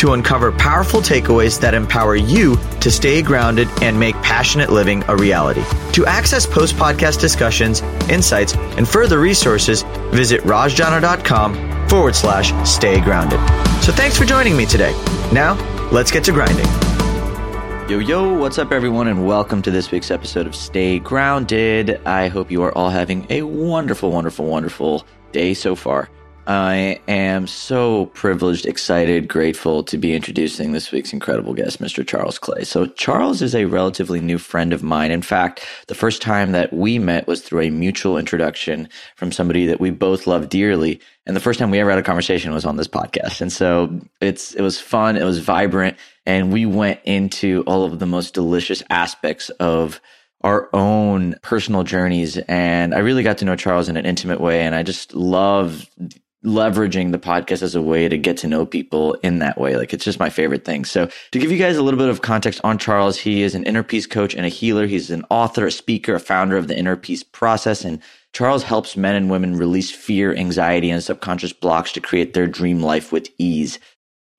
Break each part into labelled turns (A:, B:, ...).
A: to uncover powerful takeaways that empower you to stay grounded and make passionate living a reality. To access post podcast discussions, insights, and further resources, visit rajjana.com forward slash stay grounded. So thanks for joining me today. Now, let's get to grinding. Yo, yo, what's up, everyone, and welcome to this week's episode of Stay Grounded. I hope you are all having a wonderful, wonderful, wonderful day so far. I am so privileged, excited, grateful to be introducing this week's incredible guest, Mr. Charles Clay. So, Charles is a relatively new friend of mine. In fact, the first time that we met was through a mutual introduction from somebody that we both love dearly. And the first time we ever had a conversation was on this podcast. And so it's, it was fun. It was vibrant. And we went into all of the most delicious aspects of our own personal journeys. And I really got to know Charles in an intimate way. And I just love leveraging the podcast as a way to get to know people in that way. Like it's just my favorite thing. So to give you guys a little bit of context on Charles, he is an inner peace coach and a healer. He's an author, a speaker, a founder of the inner peace process. And Charles helps men and women release fear, anxiety, and subconscious blocks to create their dream life with ease.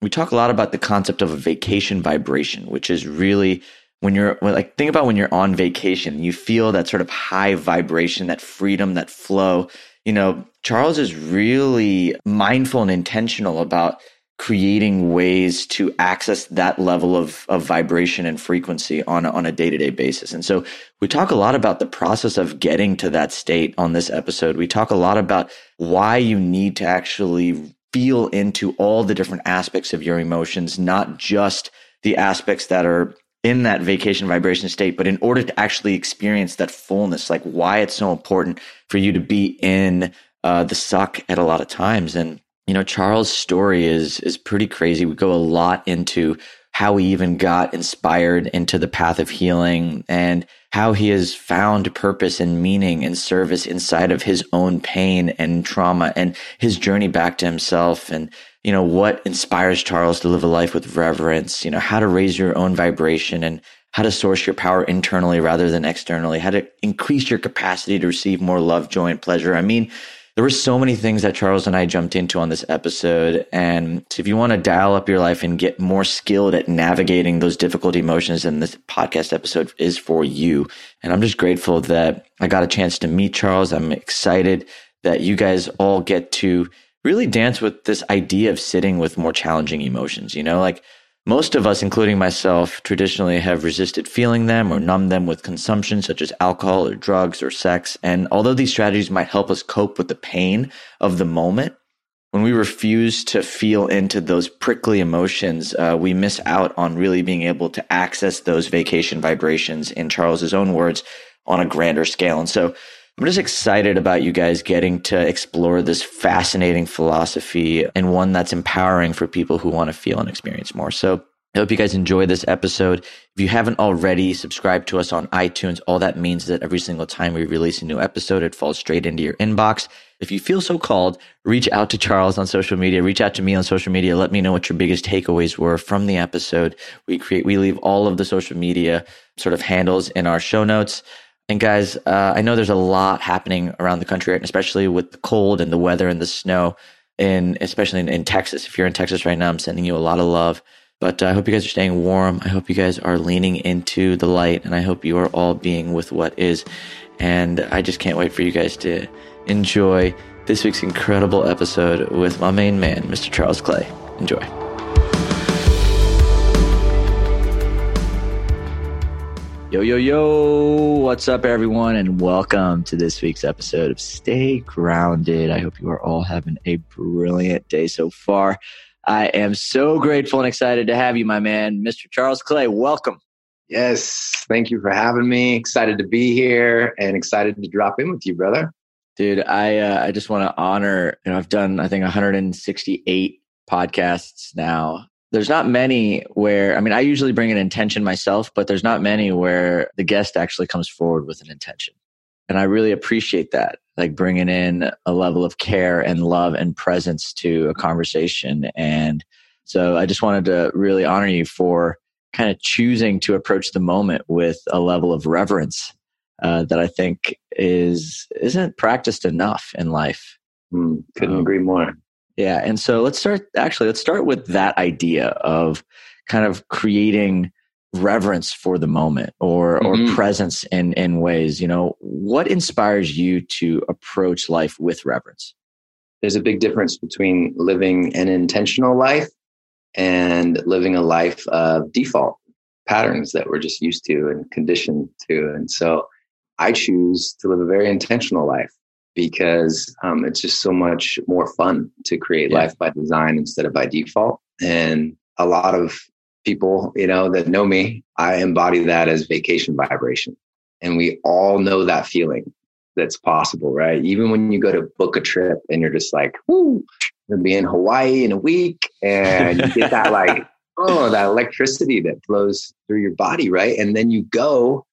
A: We talk a lot about the concept of a vacation vibration, which is really when you're like, think about when you're on vacation, you feel that sort of high vibration, that freedom, that flow you know, Charles is really mindful and intentional about creating ways to access that level of, of vibration and frequency on a, on a day-to-day basis. And so we talk a lot about the process of getting to that state on this episode. We talk a lot about why you need to actually feel into all the different aspects of your emotions, not just the aspects that are in that vacation vibration state, but in order to actually experience that fullness, like why it's so important for you to be in uh, the suck at a lot of times. And you know, Charles' story is is pretty crazy. We go a lot into how he even got inspired into the path of healing and how he has found purpose and meaning and service inside of his own pain and trauma and his journey back to himself and you know, what inspires Charles to live a life with reverence, you know, how to raise your own vibration and how to source your power internally rather than externally, how to increase your capacity to receive more love, joy, and pleasure. I mean, there were so many things that Charles and I jumped into on this episode. And if you want to dial up your life and get more skilled at navigating those difficult emotions, then this podcast episode is for you. And I'm just grateful that I got a chance to meet Charles. I'm excited that you guys all get to really dance with this idea of sitting with more challenging emotions. You know, like most of us, including myself, traditionally have resisted feeling them or numbed them with consumption, such as alcohol or drugs or sex. And although these strategies might help us cope with the pain of the moment, when we refuse to feel into those prickly emotions, uh, we miss out on really being able to access those vacation vibrations, in Charles's own words, on a grander scale. And so, I'm just excited about you guys getting to explore this fascinating philosophy and one that's empowering for people who want to feel and experience more. So I hope you guys enjoy this episode. If you haven't already subscribed to us on iTunes, all that means that every single time we release a new episode, it falls straight into your inbox. If you feel so called, reach out to Charles on social media, reach out to me on social media. Let me know what your biggest takeaways were from the episode. We create, we leave all of the social media sort of handles in our show notes. And guys, uh, I know there's a lot happening around the country, right? especially with the cold and the weather and the snow, and especially in, in Texas. If you're in Texas right now, I'm sending you a lot of love. But uh, I hope you guys are staying warm. I hope you guys are leaning into the light, and I hope you are all being with what is. And I just can't wait for you guys to enjoy this week's incredible episode with my main man, Mr. Charles Clay. Enjoy. Yo, yo, yo, what's up, everyone, and welcome to this week's episode of Stay Grounded. I hope you are all having a brilliant day so far. I am so grateful and excited to have you, my man, Mr. Charles Clay. Welcome.
B: Yes, thank you for having me. Excited to be here and excited to drop in with you, brother.
A: Dude, I uh, I just want to honor. You know, I've done I think 168 podcasts now,
C: there's not many where, I mean, I usually bring an intention myself, but there's not many where the guest actually comes forward with an intention. And I really appreciate that, like bringing in a level of care and love and presence to a conversation. And so I just wanted to really honor you for kind of choosing to approach the moment with a level of reverence uh, that I think is isn't practiced enough in life.
B: Mm, couldn't um, agree more.
C: Yeah, and so let's start. Actually, let's start with that idea of kind of creating reverence for the moment or mm-hmm. or presence in in ways. You know, what inspires you to approach life with reverence?
B: There's a big difference between living an intentional life and living a life of default patterns that we're just used to and conditioned to. And so I choose to live a very intentional life because um, it's just so much more fun to create yeah. life by design instead of by default. And a lot of people, you know, that know me, I embody that as vacation vibration. And we all know that feeling that's possible, right? Even when you go to book a trip and you're just like, whoo, gonna be in Hawaii in a week, and you get that like, oh, that electricity that flows through your body, right? And then you go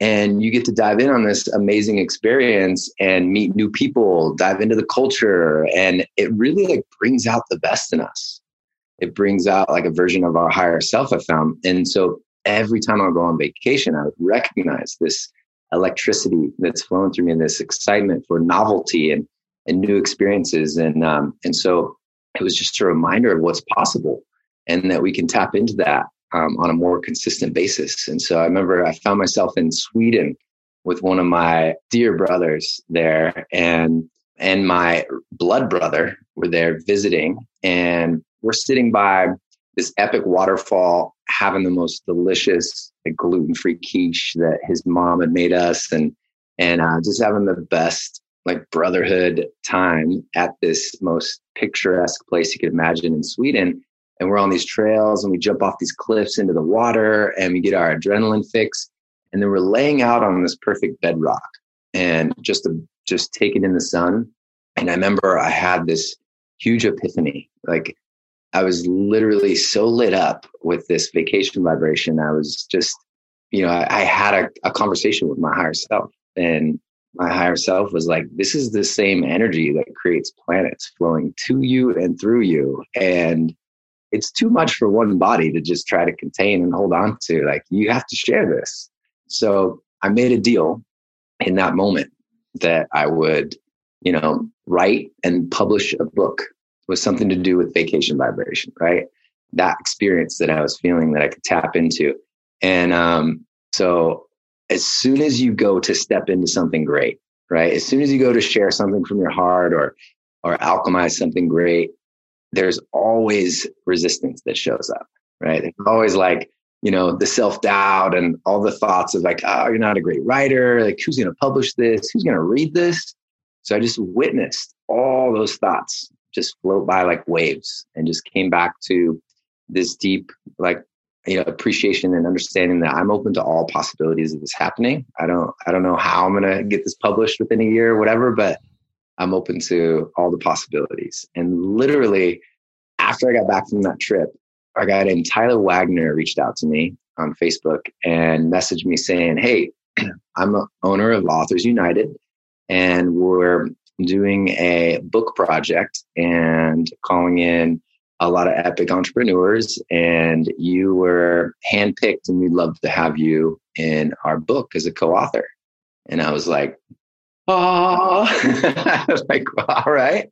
B: and you get to dive in on this amazing experience and meet new people, dive into the culture, and it really like brings out the best in us. It brings out like a version of our higher self, I found. And so every time I go on vacation, I would recognize this electricity that's flowing through me and this excitement for novelty and and new experiences. And um, and so it was just a reminder of what's possible and that we can tap into that um, on a more consistent basis. And so I remember I found myself in Sweden with one of my dear brothers there and and my blood brother were there visiting and we're sitting by this epic waterfall having the most delicious like, gluten-free quiche that his mom had made us and and uh, just having the best like brotherhood time at this most picturesque place you could imagine in Sweden. And we're on these trails and we jump off these cliffs into the water and we get our adrenaline fix. And then we're laying out on this perfect bedrock and just to, just take it in the sun. And I remember I had this huge epiphany. Like I was literally so lit up with this vacation vibration. I was just, you know, I, I had a, a conversation with my higher self and my higher self was like, this is the same energy that creates planets flowing to you and through you. And it's too much for one body to just try to contain and hold on to. Like, you have to share this. So I made a deal in that moment that I would, you know, write and publish a book with something to do with vacation vibration, right? That experience that I was feeling that I could tap into. And um, so as soon as you go to step into something great, right? As soon as you go to share something from your heart or or alchemize something great, there's always resistance that shows up, right? It's always like, you know, the self-doubt and all the thoughts of like, oh, you're not a great writer. Like, who's going to publish this? Who's going to read this? So I just witnessed all those thoughts just float by like waves and just came back to this deep, like you know appreciation and understanding that I'm open to all possibilities of this happening. I don't I don't know how I'm gonna get this published within a year or whatever, but I'm open to all the possibilities. And literally, after I got back from that trip, a guy named Tyler Wagner reached out to me on Facebook and messaged me saying, "Hey, I'm the owner of Authors United, and we're doing a book project and calling in." a lot of epic entrepreneurs, and you were handpicked, and we'd love to have you in our book as a co-author. And I was like, oh, like, all right,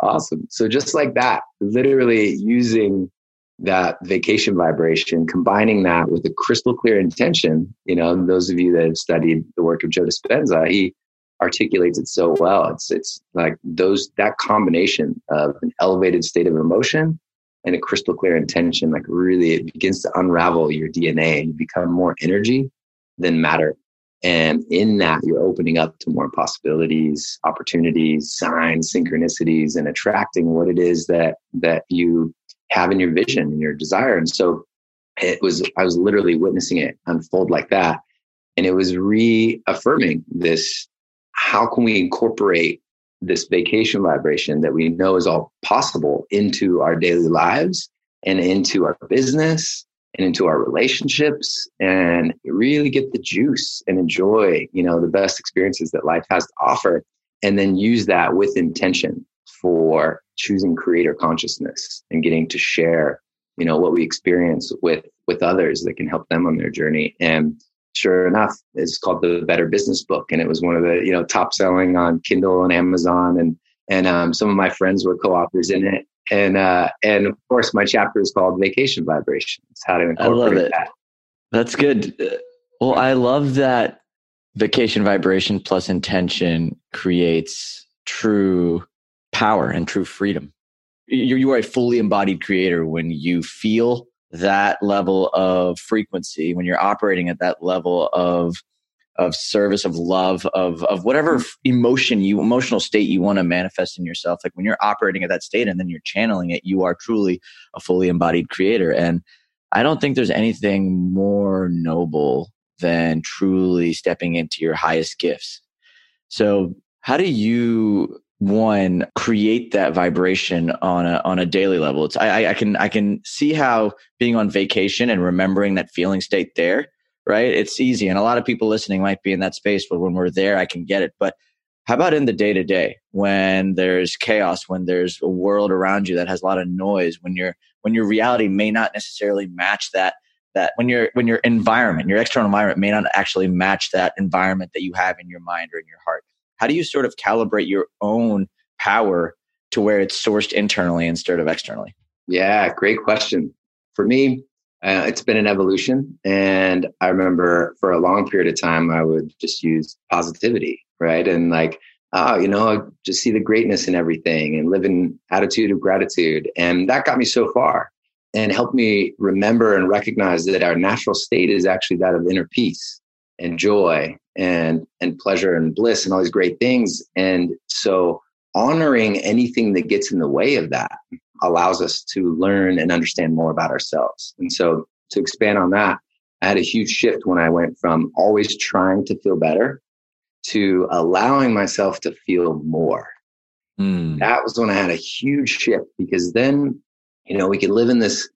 B: awesome. So just like that, literally using that vacation vibration, combining that with a crystal clear intention. You know, those of you that have studied the work of Joe Dispenza, he articulates it so well. It's it's like those that combination of an elevated state of emotion and a crystal clear intention, like really it begins to unravel your DNA and you become more energy than matter. And in that, you're opening up to more possibilities, opportunities, signs, synchronicities, and attracting what it is that that you have in your vision and your desire. And so it was I was literally witnessing it unfold like that. And it was reaffirming this how can we incorporate this vacation vibration that we know is all possible into our daily lives and into our business and into our relationships and really get the juice and enjoy, you know, the best experiences that life has to offer and then use that with intention for choosing creator consciousness and getting to share, you know, what we experience with with others that can help them on their journey. And sure enough, it's called the Better Business Book, and it was one of the you know top selling on Kindle and Amazon, and and um, some of my friends were co-authors in it. And uh, and of course, my chapter is called Vacation Vibrations. How to incorporate I love it. that.
A: That's good. Well, I love that vacation vibration plus intention creates true power and true freedom. You, you are a fully embodied creator when you feel that level of frequency, when you're operating at that level of of service, of love, of of whatever mm-hmm. emotion you emotional state you want to manifest in yourself. Like when you're operating at that state and then you're channeling it, you are truly a fully embodied creator. And I don't think there's anything more noble than truly stepping into your highest gifts. So how do you one create that vibration on a on a daily level. It's I, I can I can see how being on vacation and remembering that feeling state there, right? It's easy, and a lot of people listening might be in that space. But when we're there, I can get it. But how about in the day to day when there's chaos, when there's a world around you that has a lot of noise, when your when your reality may not necessarily match that that when your when your environment, your external environment may not actually match that environment that you have in your mind or in your heart how do you sort of calibrate your own power to where it's sourced internally instead of externally?
B: Yeah, great question. For me, uh, it's been an evolution. And I remember for a long period of time, I would just use positivity, right? And like, oh, you know, just see the greatness in everything and live in attitude of gratitude. And that got me so far and helped me remember and recognize that our natural state is actually that of inner peace and joy and and pleasure and bliss and all these great things and so honoring anything that gets in the way of that allows us to learn and understand more about ourselves and so to expand on that i had a huge shift when i went from always trying to feel better to allowing myself to feel more mm. that was when i had a huge shift because then you know we could live in this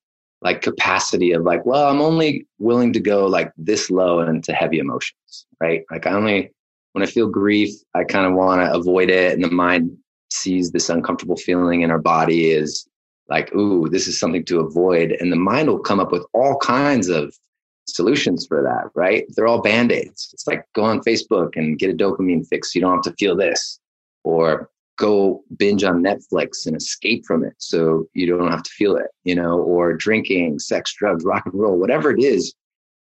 B: like capacity of like, well, I'm only willing to go like this low into heavy emotions, right? Like I only when I feel grief, I kind of want to avoid it, and the mind sees this uncomfortable feeling in our body is like, ooh, this is something to avoid, and the mind will come up with all kinds of solutions for that, right? They're all band aids. It's like go on Facebook and get a dopamine fix. So you don't have to feel this, or go binge on Netflix and escape from it so you don't have to feel it, you know, or drinking, sex, drugs, rock and roll, whatever it is,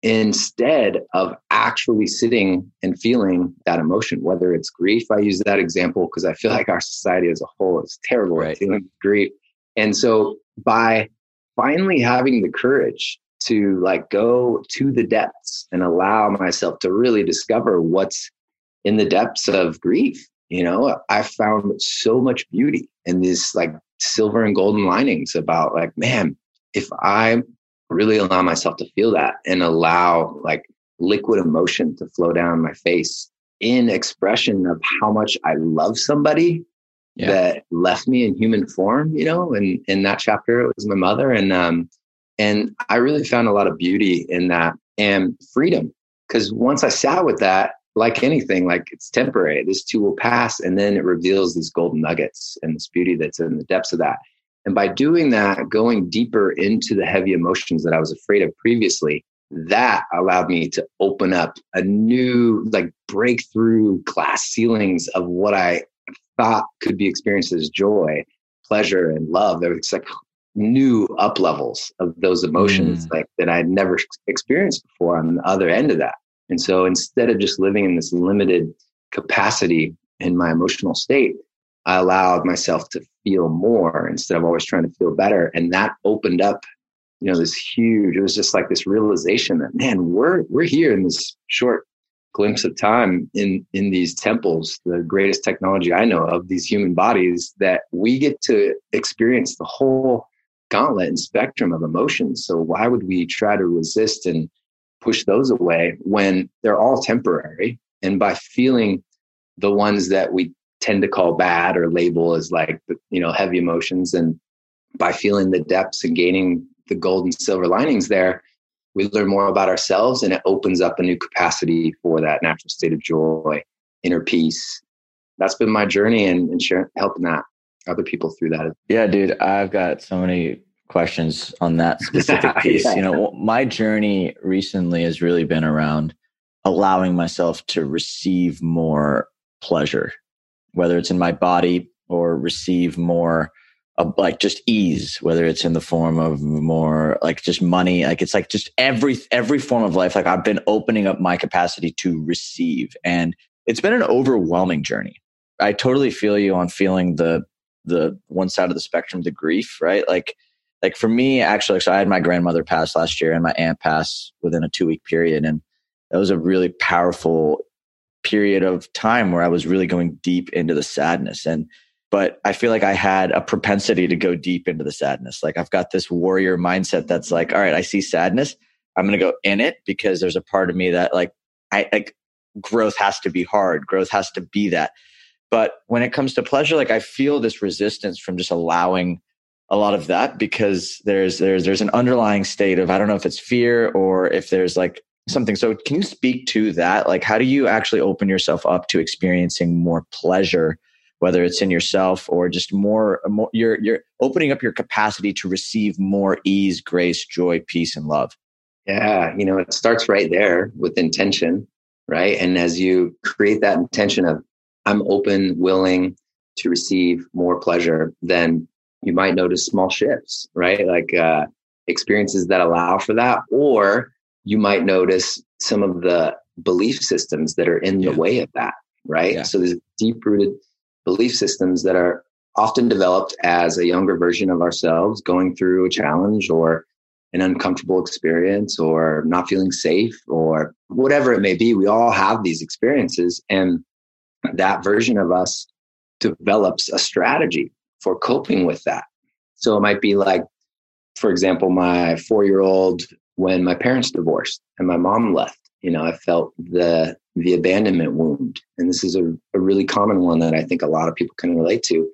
B: instead of actually sitting and feeling that emotion, whether it's grief. I use that example because I feel like our society as a whole is terrible right. at feeling grief. And so by finally having the courage to like go to the depths and allow myself to really discover what's in the depths of grief you know i found so much beauty in these like silver and golden linings about like man if i really allow myself to feel that and allow like liquid emotion to flow down my face in expression of how much i love somebody yeah. that left me in human form you know and in that chapter it was my mother and um and i really found a lot of beauty in that and freedom because once i sat with that like anything, like it's temporary. This too will pass, and then it reveals these golden nuggets and this beauty that's in the depths of that. And by doing that, going deeper into the heavy emotions that I was afraid of previously, that allowed me to open up a new, like, breakthrough glass ceilings of what I thought could be experienced as joy, pleasure, and love. There was like new up levels of those emotions, mm. like that I'd never experienced before on the other end of that. And so instead of just living in this limited capacity in my emotional state, I allowed myself to feel more instead of always trying to feel better. And that opened up, you know, this huge, it was just like this realization that, man, we're, we're here in this short glimpse of time in, in these temples, the greatest technology I know of these human bodies that we get to experience the whole gauntlet and spectrum of emotions. So why would we try to resist and push those away when they're all temporary. And by feeling the ones that we tend to call bad or label as like, you know, heavy emotions and by feeling the depths and gaining the gold and silver linings there, we learn more about ourselves and it opens up a new capacity for that natural state of joy, inner peace. That's been my journey and, and sharing, helping that other people through that.
A: Yeah, dude, I've got so many questions on that specific piece. yeah. You know, my journey recently has really been around allowing myself to receive more pleasure, whether it's in my body or receive more of like just ease, whether it's in the form of more like just money, like it's like just every every form of life. Like I've been opening up my capacity to receive, and it's been an overwhelming journey. I totally feel you on feeling the the one side of the spectrum, the grief, right? Like like for me, actually, so I had my grandmother pass last year and my aunt pass within a two week period, and that was a really powerful period of time where I was really going deep into the sadness and but I feel like I had a propensity to go deep into the sadness. Like I've got this warrior mindset that's like, all right, I see sadness. I'm going to go in it because there's a part of me that like, I like growth has to be hard. Growth has to be that. But when it comes to pleasure, like I feel this resistance from just allowing a lot of that because there's, there's, there's an underlying state of, I don't know if it's fear or if there's like something. So can you speak to that? Like, how do you actually open yourself up to experiencing more pleasure? whether it's in yourself or just more, more you're you're opening up your capacity to receive more ease, grace, joy, peace, and love.
B: Yeah, you know, it starts right there with intention, right? And as you create that intention of I'm open, willing to receive more pleasure, then you might notice small shifts, right? Like uh, experiences that allow for that, or you might notice some of the belief systems that are in the way of that, right? Yeah. So there's deep rooted belief systems that are often developed as a younger version of ourselves going through a challenge or an uncomfortable experience or not feeling safe or whatever it may be. We all have these experiences, and that version of us develops a strategy for coping with that. So it might be like, for example, my four year old, when my parents divorced and my mom left, you know, I felt the the abandonment wound. And this is a, a really common one that I think a lot of people can relate to.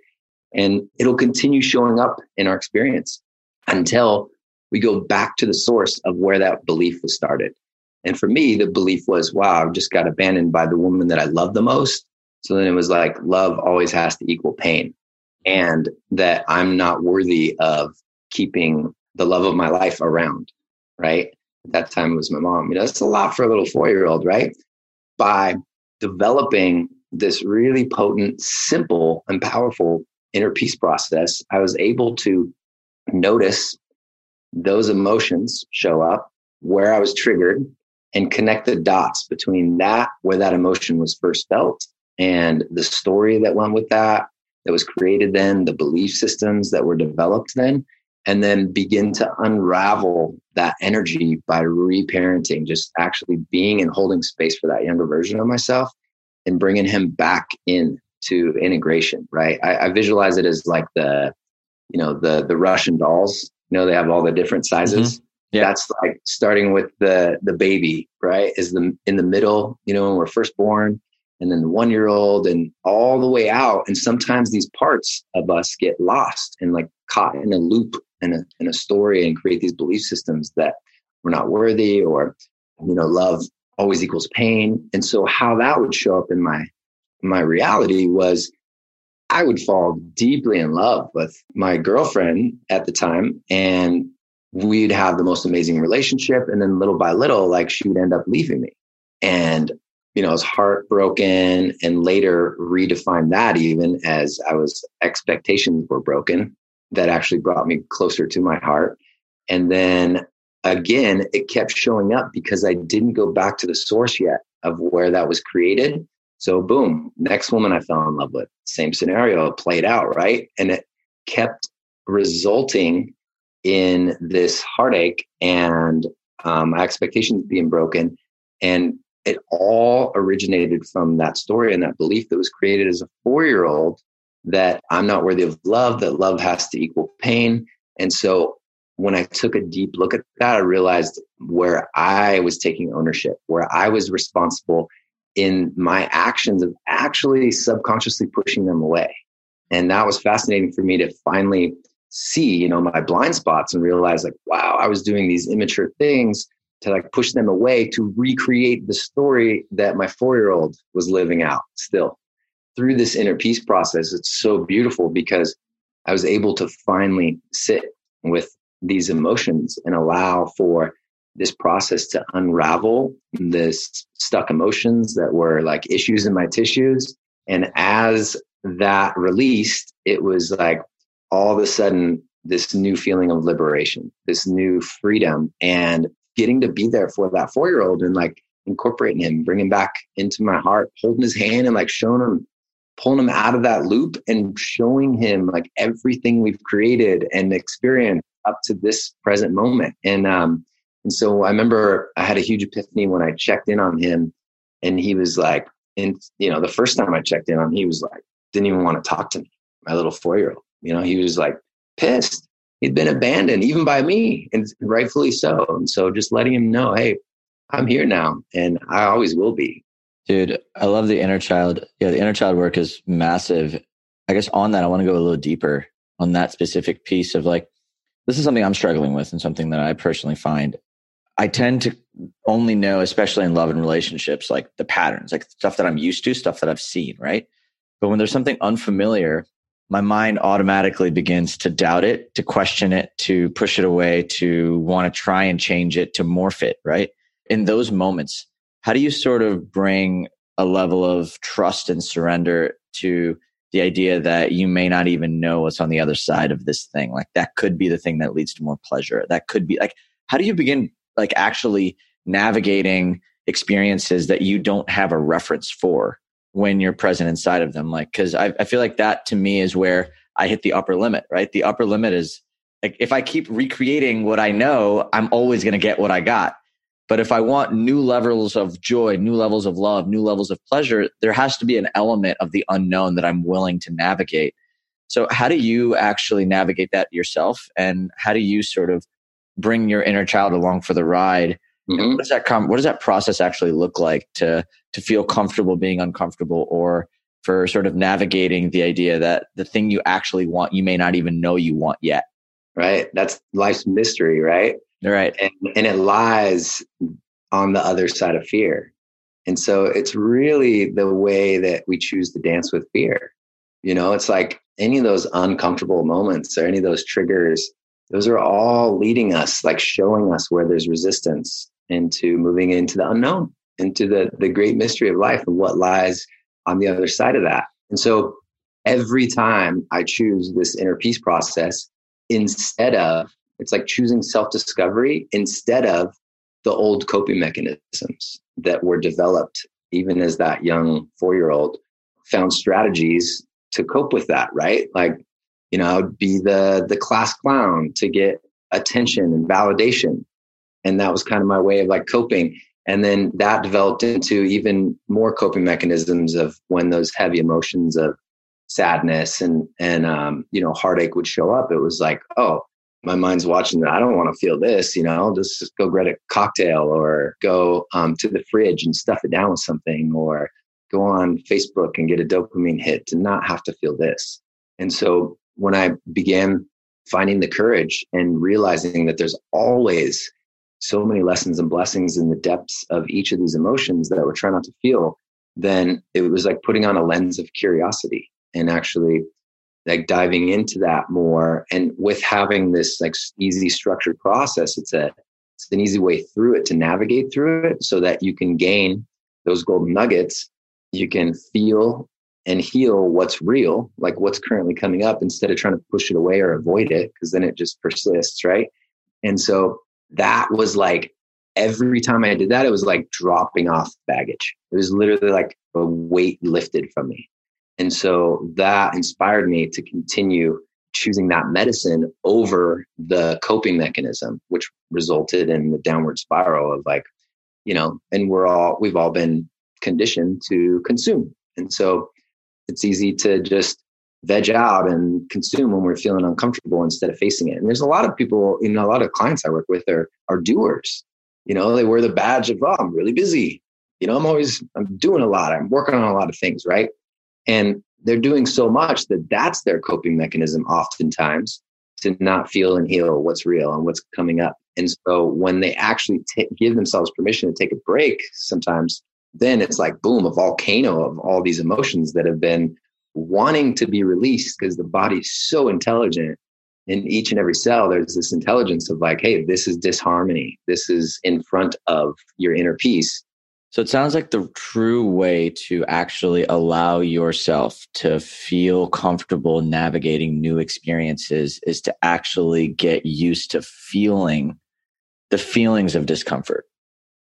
B: And it'll continue showing up in our experience until we go back to the source of where that belief was started. And for me, the belief was, wow, I've just got abandoned by the woman that I love the most. So then it was like, love always has to equal pain. And that I'm not worthy of keeping the love of my life around. Right. At that time it was my mom. You know, it's a lot for a little four year old, right? by developing this really potent, simple, and powerful inner peace process, I was able to notice those emotions show up where I was triggered and connect the dots between that, where that emotion was first felt, and the story that went with that, that was created then, the belief systems that were developed then, and then begin to unravel that energy by reparenting, just actually being and holding space for that younger version of myself and bringing him back in to integration, right? I, I visualize it as like the, you know, the, the Russian dolls, you know, they have all the different sizes. Mm-hmm. Yeah. That's like starting with the, the baby, right? Is the, in the middle, you know, when we're first born and then the one year old and all the way out. And sometimes these parts of us get lost and like caught in a loop in a, in a story and create these belief systems that we're not worthy or, you know, love always equals pain. And so how that would show up in my, my reality was I would fall deeply in love with my girlfriend at the time and we'd have the most amazing relationship. And then little by little, like she would end up leaving me. And, you know, I was heartbroken and later redefined that even as I was expectations were broken that actually brought me closer to my heart. And then again, it kept showing up because I didn't go back to the source yet of where that was created. So, boom, next woman I fell in love with, same scenario played out, right? And it kept resulting in this heartache and um, expectations being broken. And it all originated from that story and that belief that was created as a four year old that I'm not worthy of love, that love has to equal pain. And so when I took a deep look at that, I realized where I was taking ownership, where I was responsible in my actions of actually subconsciously pushing them away. And that was fascinating for me to finally see, you know, my blind spots and realize like, wow, I was doing these immature things to like push them away to recreate the story that my four year old was living out still through this inner peace process. It's so beautiful because I was able to finally sit with these emotions and allow for this process to unravel this stuck emotions that were like issues in my tissues. And as that released, it was like all of a sudden this new feeling of liberation, this new freedom, and getting to be there for that four year old and like incorporating him, bringing back into my heart, holding his hand and like showing him, pulling him out of that loop and showing him like everything we've created and experienced up to this present moment. And, um, and so I remember I had a huge epiphany when I checked in on him and he was like, and you know, the first time I checked in on him, he was like, didn't even want to talk to me, my little four year old. You know, he was like pissed. He'd been abandoned even by me, and rightfully so. And so just letting him know, hey, I'm here now, and I always will be.
A: Dude, I love the inner child. Yeah, the inner child work is massive. I guess on that, I want to go a little deeper on that specific piece of like, this is something I'm struggling with and something that I personally find. I tend to only know, especially in love and relationships, like the patterns, like stuff that I'm used to, stuff that I've seen, right? But when there's something unfamiliar, my mind automatically begins to doubt it, to question it, to push it away, to want to try and change it, to morph it, right? In those moments, how do you sort of bring a level of trust and surrender to the idea that you may not even know what's on the other side of this thing? Like that could be the thing that leads to more pleasure. That could be like, how do you begin like actually navigating experiences that you don't have a reference for when you're present inside of them. Like, cause I, I feel like that to me is where I hit the upper limit, right? The upper limit is like, if I keep recreating what I know, I'm always going to get what I got. But if I want new levels of joy, new levels of love, new levels of pleasure, there has to be an element of the unknown that I'm willing to navigate. So, how do you actually navigate that yourself? And how do you sort of bring your inner child along for the ride Mm-hmm. What does that come? What does that process actually look like to to feel comfortable being uncomfortable, or for sort of navigating the idea that the thing you actually want you may not even know you want yet?
B: Right. That's life's mystery, right?
A: Right.
B: And, and it lies on the other side of fear. And so it's really the way that we choose to dance with fear. You know, it's like any of those uncomfortable moments or any of those triggers, those are all leading us, like showing us where there's resistance into moving into the unknown, into the, the great mystery of life and what lies on the other side of that. And so every time I choose this inner peace process, instead of, it's like choosing self discovery instead of the old coping mechanisms that were developed even as that young four year old found strategies to cope with that, right? Like, you know, I would be the, the class clown to get attention and validation and that was kind of my way of like coping and then that developed into even more coping mechanisms of when those heavy emotions of sadness and and um, you know heartache would show up. It was like oh my mind's watching that. I don't want to feel this you know just, just go get a cocktail or go um, to the fridge and stuff it down with something or go on facebook and get a dopamine hit to not have to feel this. And so when i began finding the courage and realizing that there's always so many lessons and blessings in the depths of each of these emotions that we're trying not to feel, then it was like putting on a lens of curiosity and actually like diving into that more. And with having this like easy structured process, it's a it's an easy way through it to navigate through it so that you can gain those golden nuggets. You can feel and heal what's real, like what's currently coming up, instead of trying to push it away or avoid it, because then it just persists, right? And so that was like every time I did that, it was like dropping off baggage. It was literally like a weight lifted from me. And so that inspired me to continue choosing that medicine over the coping mechanism, which resulted in the downward spiral of like, you know, and we're all, we've all been conditioned to consume. And so it's easy to just veg out and consume when we're feeling uncomfortable instead of facing it. And there's a lot of people, you know, a lot of clients I work with are are doers. You know, they wear the badge of, oh, I'm really busy. You know, I'm always I'm doing a lot. I'm working on a lot of things, right? And they're doing so much that that's their coping mechanism oftentimes to not feel and heal what's real and what's coming up. And so when they actually t- give themselves permission to take a break, sometimes then it's like boom, a volcano of all these emotions that have been wanting to be released because the body's so intelligent. In each and every cell, there's this intelligence of like, hey, this is disharmony. This is in front of your inner peace.
A: So it sounds like the true way to actually allow yourself to feel comfortable navigating new experiences is to actually get used to feeling the feelings of discomfort.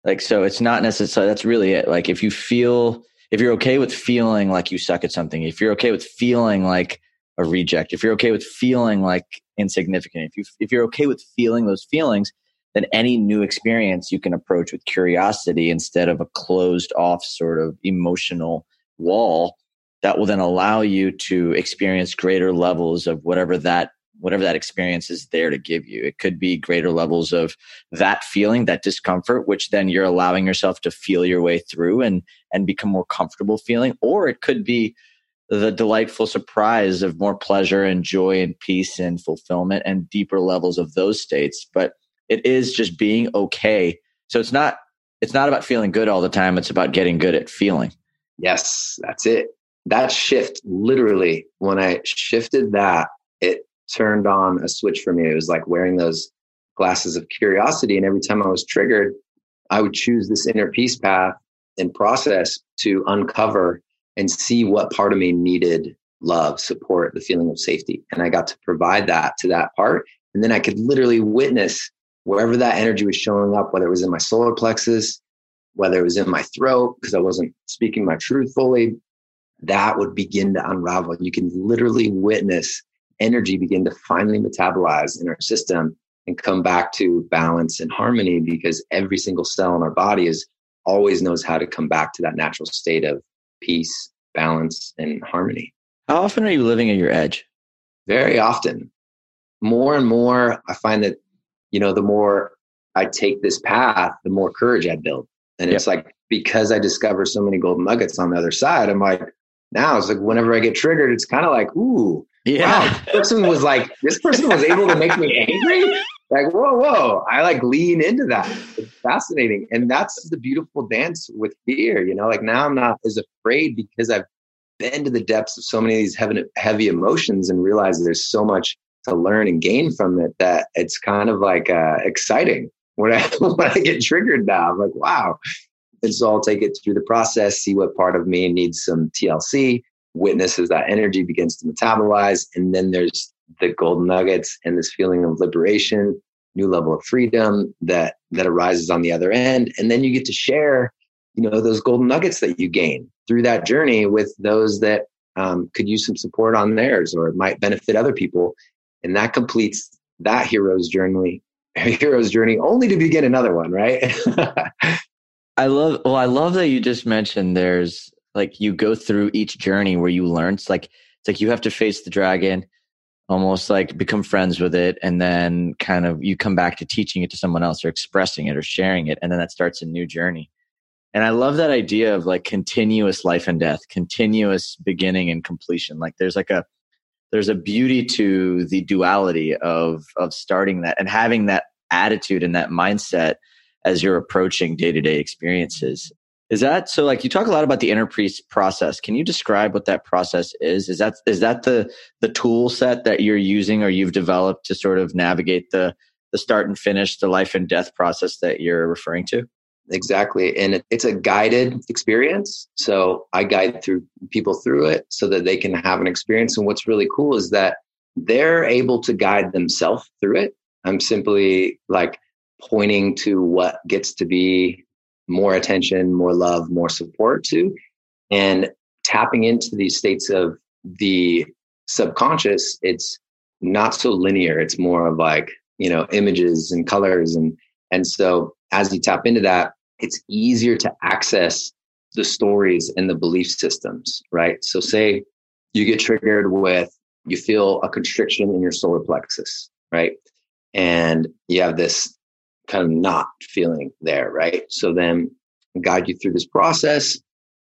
A: Like, so it's not necessarily, that's really it. Like, if you feel, if you're okay with feeling like you suck at something, if you're okay with feeling like a reject, if you're okay with feeling like insignificant, if you, if you're okay with feeling those feelings, then any new experience you can approach with curiosity instead of a closed off sort of emotional wall that will then allow you to experience greater levels of whatever that whatever that experience is there to give you it could be greater levels of that feeling that discomfort which then you're allowing yourself to feel your way through and and become more comfortable feeling or it could be the delightful surprise of more pleasure and joy and peace and fulfillment and deeper levels of those states but it is just being okay. So it's not it's not about feeling good all the time. It's about getting good at feeling.
B: Yes, that's it. That shift, literally, when I shifted that, it turned on a switch for me. It was like wearing those glasses of curiosity. And every time I was triggered, I would choose this inner peace path and process to uncover and see what part of me needed love, support, the feeling of safety. And I got to provide that to that part. And then I could literally witness wherever that energy was showing up, whether it was in my solar plexus, whether it was in my throat, because I wasn't speaking my truth fully, that would begin to unravel. You can literally witness energy begin to finally metabolize in our system and come back to balance and harmony because every single cell in our body is always knows how to come back to that natural state of peace, balance, and harmony.
A: How often are you living at your edge?
B: Very often. More and more, I find that you know, the more I take this path, the more courage I build. And yep. it's like because I discover so many golden nuggets on the other side, I'm like, now it's like whenever I get triggered, it's kind of like, ooh, yeah. Wow, this person was like, this person was able to make me angry. Like, whoa, whoa. I like lean into that. It's fascinating. And that's the beautiful dance with fear. You know, like now I'm not as afraid because I've been to the depths of so many of these heavy, heavy emotions and realized there's so much to learn and gain from it that it's kind of like uh, exciting when I when I get triggered now. I'm like, wow. And so I'll take it through the process, see what part of me needs some TLC, witness as that energy begins to metabolize, and then there's the golden nuggets and this feeling of liberation, new level of freedom that that arises on the other end, and then you get to share, you know, those golden nuggets that you gain through that journey with those that um, could use some support on theirs or might benefit other people. And that completes that hero's journey hero's journey only to begin another one right
A: i love well i love that you just mentioned there's like you go through each journey where you learn it's like it's like you have to face the dragon almost like become friends with it and then kind of you come back to teaching it to someone else or expressing it or sharing it and then that starts a new journey. And i love that idea of like continuous life and death continuous beginning and completion. Like there's like a there's a beauty to the duality of of starting that and having that attitude and that mindset as you're approaching day-to-day experiences. Is that so like you talk a lot about the inner peace process. Can you describe what that process is? Is that is that the the tool set that you're using or you've developed to sort of navigate the the start and finish the life and death process that you're referring to?
B: Exactly and it's a guided experience so i guide through people through it so that they can have an experience and what's really cool is that they're able to guide themselves through it. I'm simply like pointing to what gets to be more attention more love more support to and tapping into these states of the subconscious it's not so linear it's more of like you know images and colors and and so as you tap into that it's easier to access the stories and the belief systems, right? So say you get triggered with, you feel a constriction in your solar plexus, right? And you have this kind of not feeling there, right? So then guide you through this process.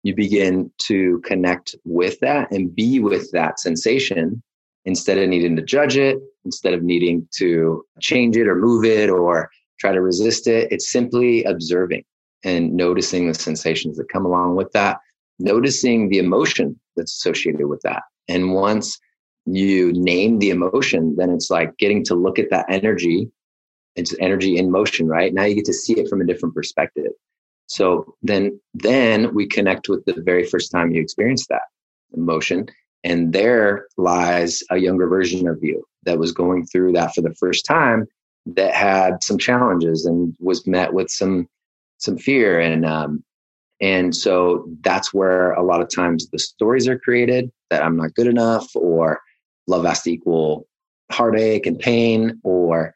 B: You begin to connect with that and be with that sensation instead of needing to judge it, instead of needing to change it or move it or try to resist it. It's simply observing and noticing the sensations that come along with that, noticing the emotion that's associated with that. And once you name the emotion, then it's like getting to look at that energy. It's energy in motion, right? Now you get to see it from a different perspective. So then, then we connect with the very first time you experience that emotion. And there lies a younger version of you that was going through that for the first time that had some challenges and was met with some some fear and um, and so that's where a lot of times the stories are created that I'm not good enough or love has to equal heartache and pain or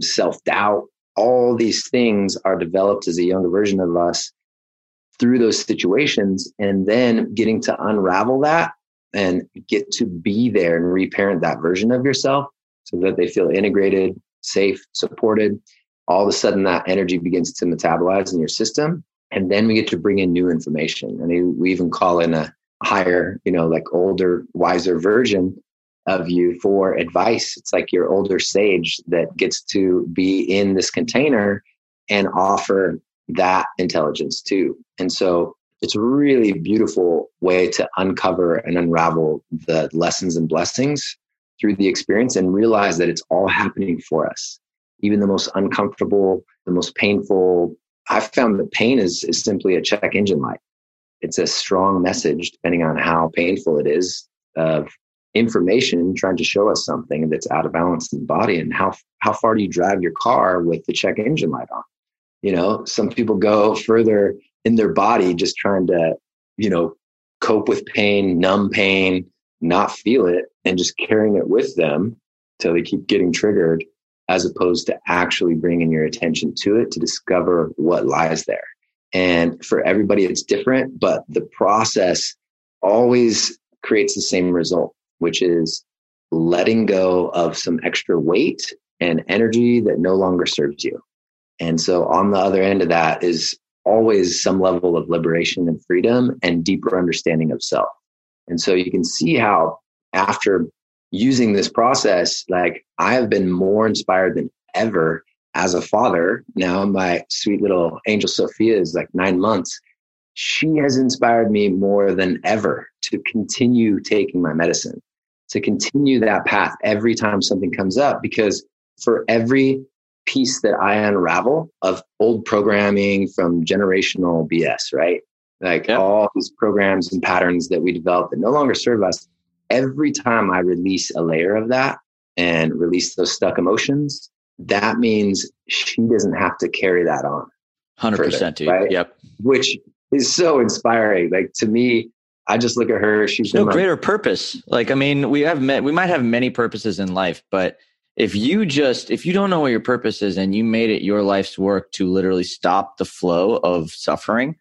B: self doubt. All these things are developed as a younger version of us through those situations and then getting to unravel that and get to be there and reparent that version of yourself so that they feel integrated, safe, supported. All of a sudden, that energy begins to metabolize in your system. And then we get to bring in new information. And we even call in a higher, you know, like older, wiser version of you for advice. It's like your older sage that gets to be in this container and offer that intelligence too. And so it's a really beautiful way to uncover and unravel the lessons and blessings through the experience and realize that it's all happening for us. Even the most uncomfortable, the most painful. I've found that pain is, is simply a check engine light. It's a strong message, depending on how painful it is, of information trying to show us something that's out of balance in the body. And how, how far do you drive your car with the check engine light on? You know, some people go further in their body just trying to, you know, cope with pain, numb pain, not feel it, and just carrying it with them till they keep getting triggered, as opposed to actually bringing your attention to it to discover what lies there. And for everybody, it's different, but the process always creates the same result, which is letting go of some extra weight and energy that no longer serves you. And so on the other end of that is always some level of liberation and freedom and deeper understanding of self. And so you can see how after using this process, like I have been more inspired than ever as a father. Now my sweet little angel Sophia is like nine months. She has inspired me more than ever to continue taking my medicine, to continue that path every time something comes up, because for every piece that I unravel of old programming from generational BS, right? Like yep. all these programs and patterns that we develop that no longer serve us. Every time I release a layer of that and release those stuck emotions, that means she doesn't have to carry that on.
A: 100% further, dude. Right? Yep.
B: Which is so inspiring. Like to me, I just look at her. She's
A: no greater purpose. Like, I mean, we have met, we might have many purposes in life, but if you just if you don't know what your purpose is and you made it your life's work to literally stop the flow of suffering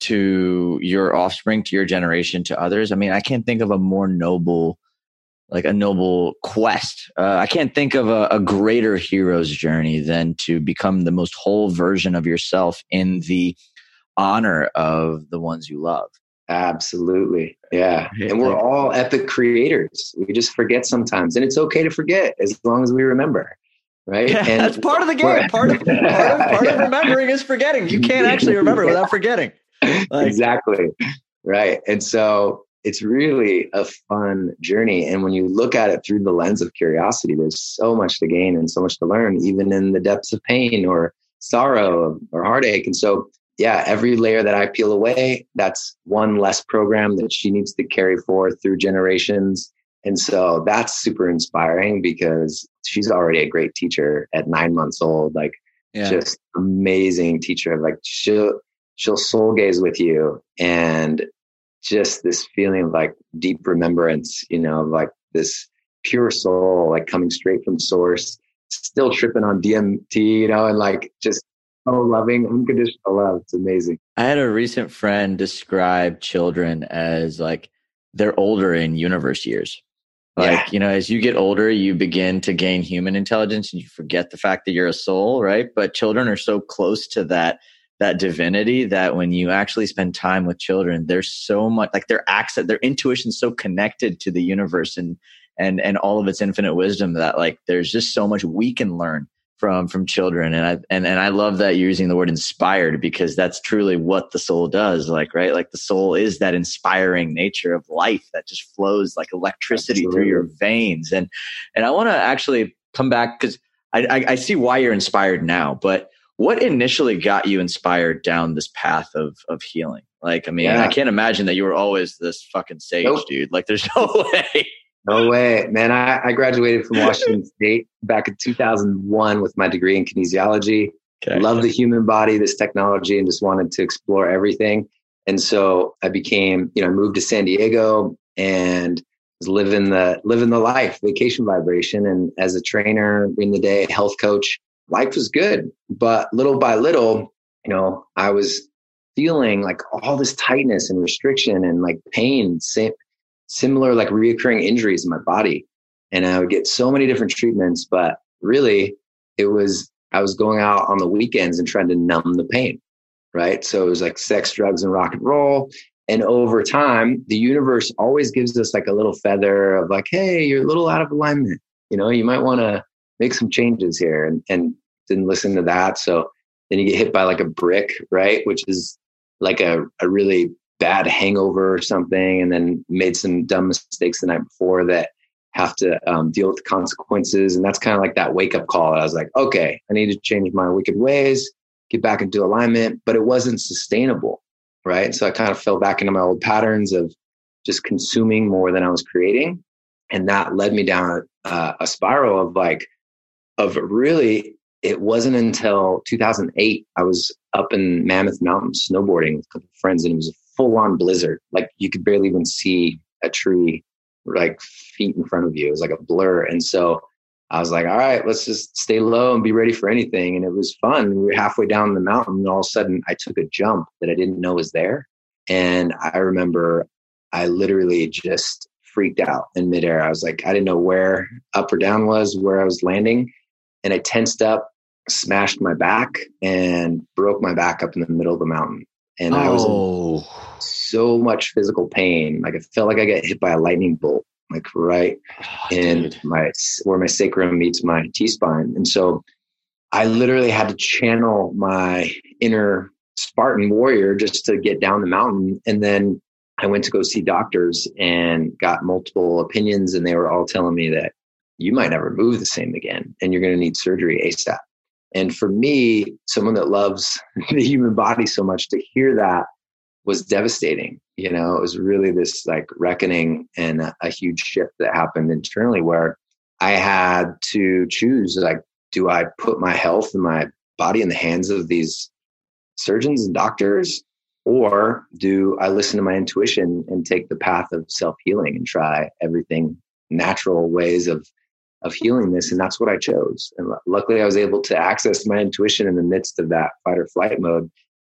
A: to your offspring to your generation to others i mean i can't think of a more noble like a noble quest uh, i can't think of a, a greater hero's journey than to become the most whole version of yourself in the honor of the ones you love
B: Absolutely. Yeah. And we're all epic creators. We just forget sometimes. And it's okay to forget as long as we remember. Right.
A: Yeah, and that's part of the game. Part of, part of, part of remembering is forgetting. You can't actually remember without forgetting.
B: Like, exactly. Right. And so it's really a fun journey. And when you look at it through the lens of curiosity, there's so much to gain and so much to learn, even in the depths of pain or sorrow or heartache. And so yeah, every layer that I peel away, that's one less program that she needs to carry forth through generations. And so that's super inspiring because she's already a great teacher at nine months old. Like yeah. just amazing teacher. Like she'll she'll soul gaze with you and just this feeling of like deep remembrance, you know, like this pure soul, like coming straight from source, still tripping on DMT, you know, and like just so loving, unconditional love. It's amazing.
A: I had a recent friend describe children as like they're older in universe years. Like, yeah. you know, as you get older, you begin to gain human intelligence and you forget the fact that you're a soul, right? But children are so close to that that divinity that when you actually spend time with children, there's so much like their access, their intuition so connected to the universe and and and all of its infinite wisdom that like there's just so much we can learn from from children and i and, and i love that you're using the word inspired because that's truly what the soul does like right like the soul is that inspiring nature of life that just flows like electricity Absolutely. through your veins and and i want to actually come back because I, I i see why you're inspired now but what initially got you inspired down this path of of healing like i mean yeah. i can't imagine that you were always this fucking sage nope. dude like there's no way
B: no way, man. I, I graduated from Washington State back in 2001 with my degree in kinesiology. Okay. Love the human body, this technology, and just wanted to explore everything. And so I became, you know, I moved to San Diego and was living the living the life, vacation vibration. And as a trainer in the day, health coach, life was good. But little by little, you know, I was feeling like all this tightness and restriction and like pain, similar like reoccurring injuries in my body. And I would get so many different treatments, but really it was, I was going out on the weekends and trying to numb the pain. Right. So it was like sex, drugs, and rock and roll. And over time, the universe always gives us like a little feather of like, hey, you're a little out of alignment. You know, you might want to make some changes here and, and didn't listen to that. So then you get hit by like a brick, right? Which is like a, a really bad hangover or something and then made some dumb mistakes the night before that have to um, deal with the consequences. And that's kind of like that wake up call. I was like, okay, I need to change my wicked ways, get back into alignment, but it wasn't sustainable. Right. So I kind of fell back into my old patterns of just consuming more than I was creating. And that led me down a, a spiral of like, of really, it wasn't until 2008 I was up in Mammoth Mountain snowboarding with a couple of friends, and it was full on blizzard. Like you could barely even see a tree like feet in front of you. It was like a blur. And so I was like, all right, let's just stay low and be ready for anything. And it was fun. We were halfway down the mountain and all of a sudden I took a jump that I didn't know was there. And I remember I literally just freaked out in midair. I was like, I didn't know where up or down was, where I was landing. And I tensed up, smashed my back, and broke my back up in the middle of the mountain. And oh. I was in oh so much physical pain. Like I felt like I got hit by a lightning bolt, like right oh, in dude. my where my sacrum meets my T spine. And so I literally had to channel my inner Spartan warrior just to get down the mountain. And then I went to go see doctors and got multiple opinions, and they were all telling me that you might never move the same again and you're going to need surgery ASAP. And for me, someone that loves the human body so much to hear that was devastating. You know, it was really this like reckoning and a, a huge shift that happened internally where I had to choose like, do I put my health and my body in the hands of these surgeons and doctors? Or do I listen to my intuition and take the path of self healing and try everything natural ways of of healing this and that's what i chose and luckily i was able to access my intuition in the midst of that fight or flight mode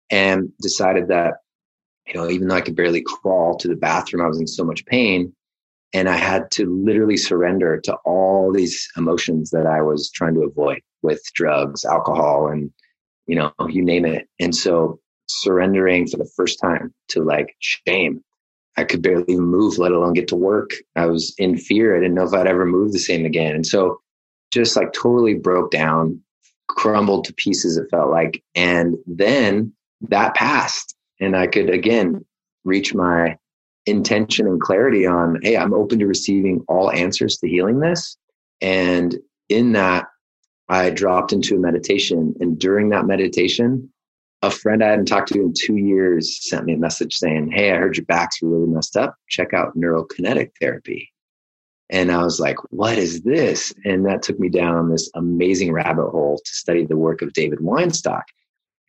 B: and decided that you know, even though I could barely crawl to the bathroom, I was in so much pain. And I had to literally surrender to all these emotions that I was trying to avoid with drugs, alcohol, and, you know, you name it. And so surrendering for the first time to like shame. I could barely move, let alone get to work. I was in fear. I didn't know if I'd ever move the same again. And so just like totally broke down, crumbled to pieces, it felt like. And then that passed and I could again reach my intention and clarity on, hey, I'm open to receiving all answers to healing this. And in that, I dropped into a meditation. And during that meditation, a friend I hadn't talked to in two years sent me a message saying, Hey, I heard your back's really messed up. Check out neurokinetic therapy. And I was like, What is this? And that took me down this amazing rabbit hole to study the work of David Weinstock,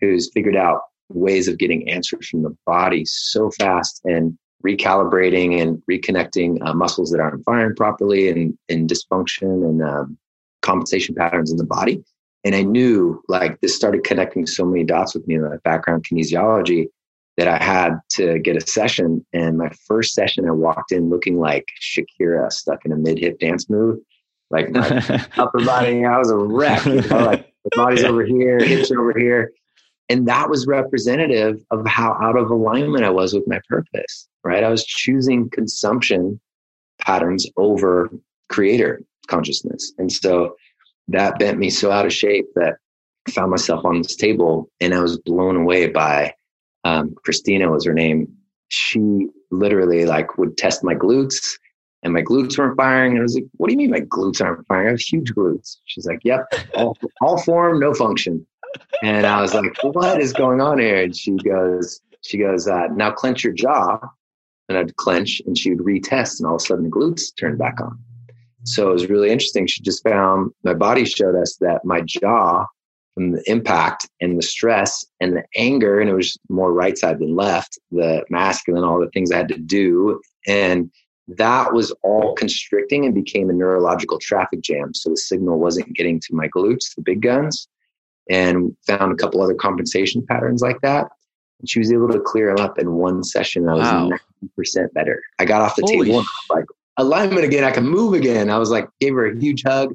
B: who's figured out ways of getting answers from the body so fast and recalibrating and reconnecting uh, muscles that aren't firing properly and, and dysfunction and um, compensation patterns in the body. And I knew like this started connecting so many dots with me in my background kinesiology that I had to get a session. And my first session, I walked in looking like Shakira stuck in a mid hip dance move. Like my upper body, I was a wreck. You know, like the body's over here, hips over here. And that was representative of how out of alignment I was with my purpose, right? I was choosing consumption patterns over creator consciousness. And so that bent me so out of shape that I found myself on this table and I was blown away by um, Christina was her name. She literally like would test my glutes and my glutes weren't firing. And I was like, what do you mean my glutes aren't firing? I have huge glutes. She's like, yep, all, all form, no function. And I was like, what is going on here? And she goes, she goes, uh, now clench your jaw. And I'd clench and she would retest and all of a sudden the glutes turned back on. So it was really interesting. She just found my body showed us that my jaw from the impact and the stress and the anger, and it was more right side than left, the masculine, all the things I had to do. And that was all constricting and became a neurological traffic jam. So the signal wasn't getting to my glutes, the big guns, and found a couple other compensation patterns like that. And she was able to clear them up in one session. I was wow. 90% better. I got off the Holy table and like, alignment again. I can move again. I was like, gave her a huge hug.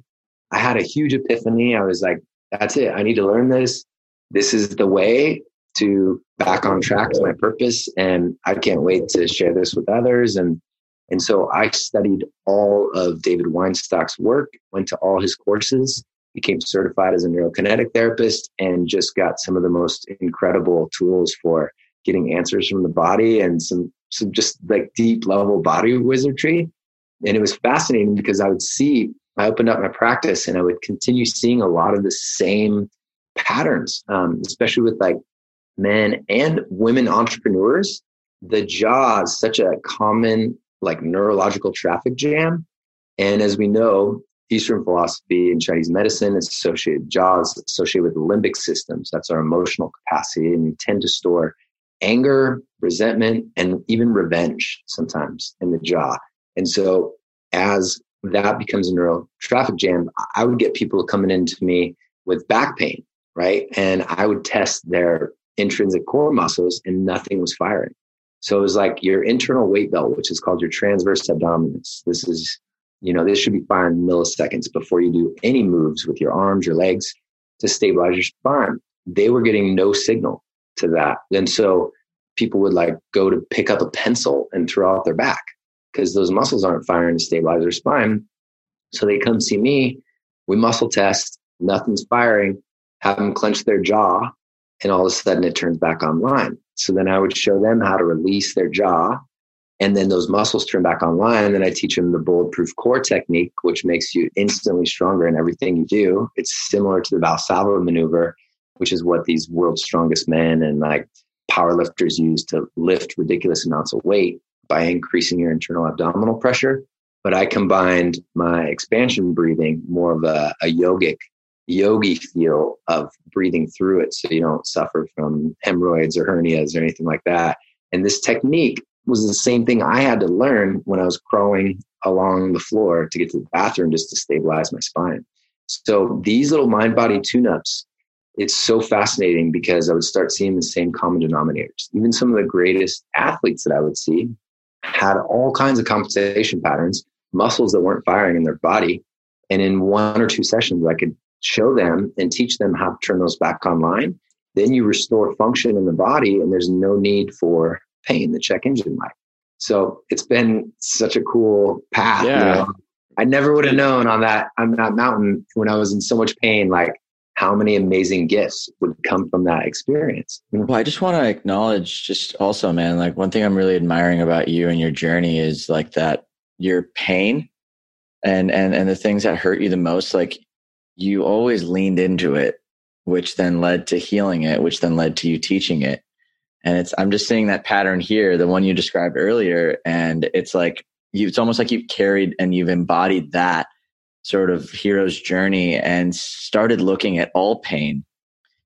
B: I had a huge epiphany. I was like, that's it. I need to learn this. This is the way to back on track to my purpose. And I can't wait to share this with others. And and so I studied all of David Weinstock's work, went to all his courses, became certified as a neurokinetic therapist, and just got some of the most incredible tools for getting answers from the body and some some just like deep level body wizardry. And it was fascinating because I would see I opened up my practice and I would continue seeing a lot of the same patterns, um, especially with like men and women entrepreneurs. The jaw is such a common like neurological traffic jam. And as we know, Eastern philosophy and Chinese medicine is associated, jaws associated with the limbic systems. That's our emotional capacity. And we tend to store anger, resentment, and even revenge sometimes in the jaw. And so as that becomes a neural traffic jam, I would get people coming into me with back pain, right? And I would test their intrinsic core muscles and nothing was firing. So it was like your internal weight belt, which is called your transverse abdominis. This is, you know, this should be firing milliseconds before you do any moves with your arms, your legs to stabilize your spine. They were getting no signal to that. And so people would like go to pick up a pencil and throw out their back because those muscles aren't firing to stabilize their spine. So they come see me, we muscle test, nothing's firing, have them clench their jaw, and all of a sudden it turns back online. So then I would show them how to release their jaw, and then those muscles turn back online. And then I teach them the bulletproof core technique, which makes you instantly stronger in everything you do. It's similar to the Valsalva maneuver, which is what these world's strongest men and like powerlifters use to lift ridiculous amounts of weight by increasing your internal abdominal pressure. But I combined my expansion breathing, more of a, a yogic, yogi feel of breathing through it so you don't suffer from hemorrhoids or hernias or anything like that. And this technique was the same thing I had to learn when I was crawling along the floor to get to the bathroom just to stabilize my spine. So these little mind body tune ups, it's so fascinating because I would start seeing the same common denominators. Even some of the greatest athletes that I would see had all kinds of compensation patterns, muscles that weren't firing in their body. And in one or two sessions, I could show them and teach them how to turn those back online. Then you restore function in the body, and there's no need for pain, the check engine light. So it's been such a cool path. Yeah. You know? I never would have known on that on that mountain when I was in so much pain, like how many amazing gifts would come from that experience.
A: Well, I just want to acknowledge just also, man, like one thing I'm really admiring about you and your journey is like that your pain and and and the things that hurt you the most, like you always leaned into it, which then led to healing it, which then led to you teaching it. And it's I'm just seeing that pattern here, the one you described earlier, and it's like you it's almost like you've carried and you've embodied that sort of hero's journey and started looking at all pain.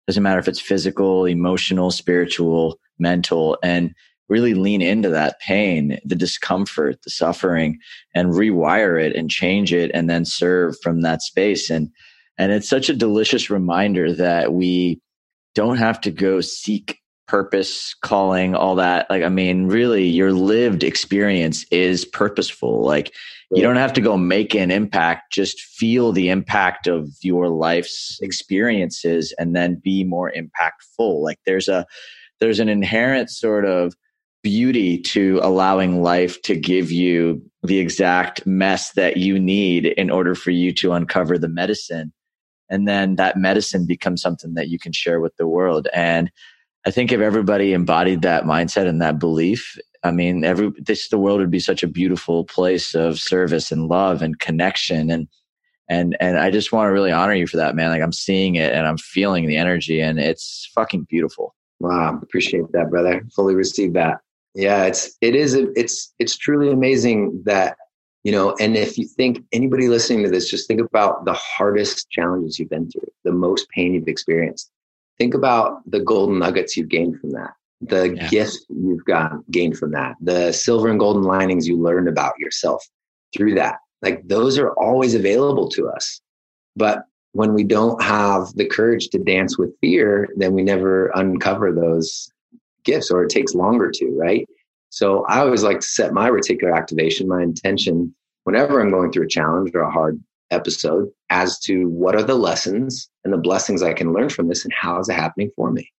A: Doesn't matter if it's physical, emotional, spiritual, mental, and really lean into that pain, the discomfort, the suffering, and rewire it and change it and then serve from that space. And and it's such a delicious reminder that we don't have to go seek purpose, calling, all that. Like, I mean, really, your lived experience is purposeful. Like, you don't have to go make an impact, just feel the impact of your life's experiences and then be more impactful. Like, there's a, there's an inherent sort of beauty to allowing life to give you the exact mess that you need in order for you to uncover the medicine. And then that medicine becomes something that you can share with the world. And I think if everybody embodied that mindset and that belief, I mean, every this the world would be such a beautiful place of service and love and connection and and and I just want to really honor you for that, man. Like I'm seeing it and I'm feeling the energy, and it's fucking beautiful.
B: Wow, appreciate that, brother. Fully receive that. Yeah, it's it is it's it's truly amazing that you know. And if you think anybody listening to this, just think about the hardest challenges you've been through, the most pain you've experienced. Think about the golden nuggets you've gained from that, the yeah. gift you've got gained from that, the silver and golden linings you learned about yourself through that like those are always available to us. But when we don't have the courage to dance with fear, then we never uncover those gifts or it takes longer to, right? So I always like to set my reticular activation, my intention, whenever I'm going through a challenge or a hard episode, as to what are the lessons and the blessings I can learn from this and how is it happening for me?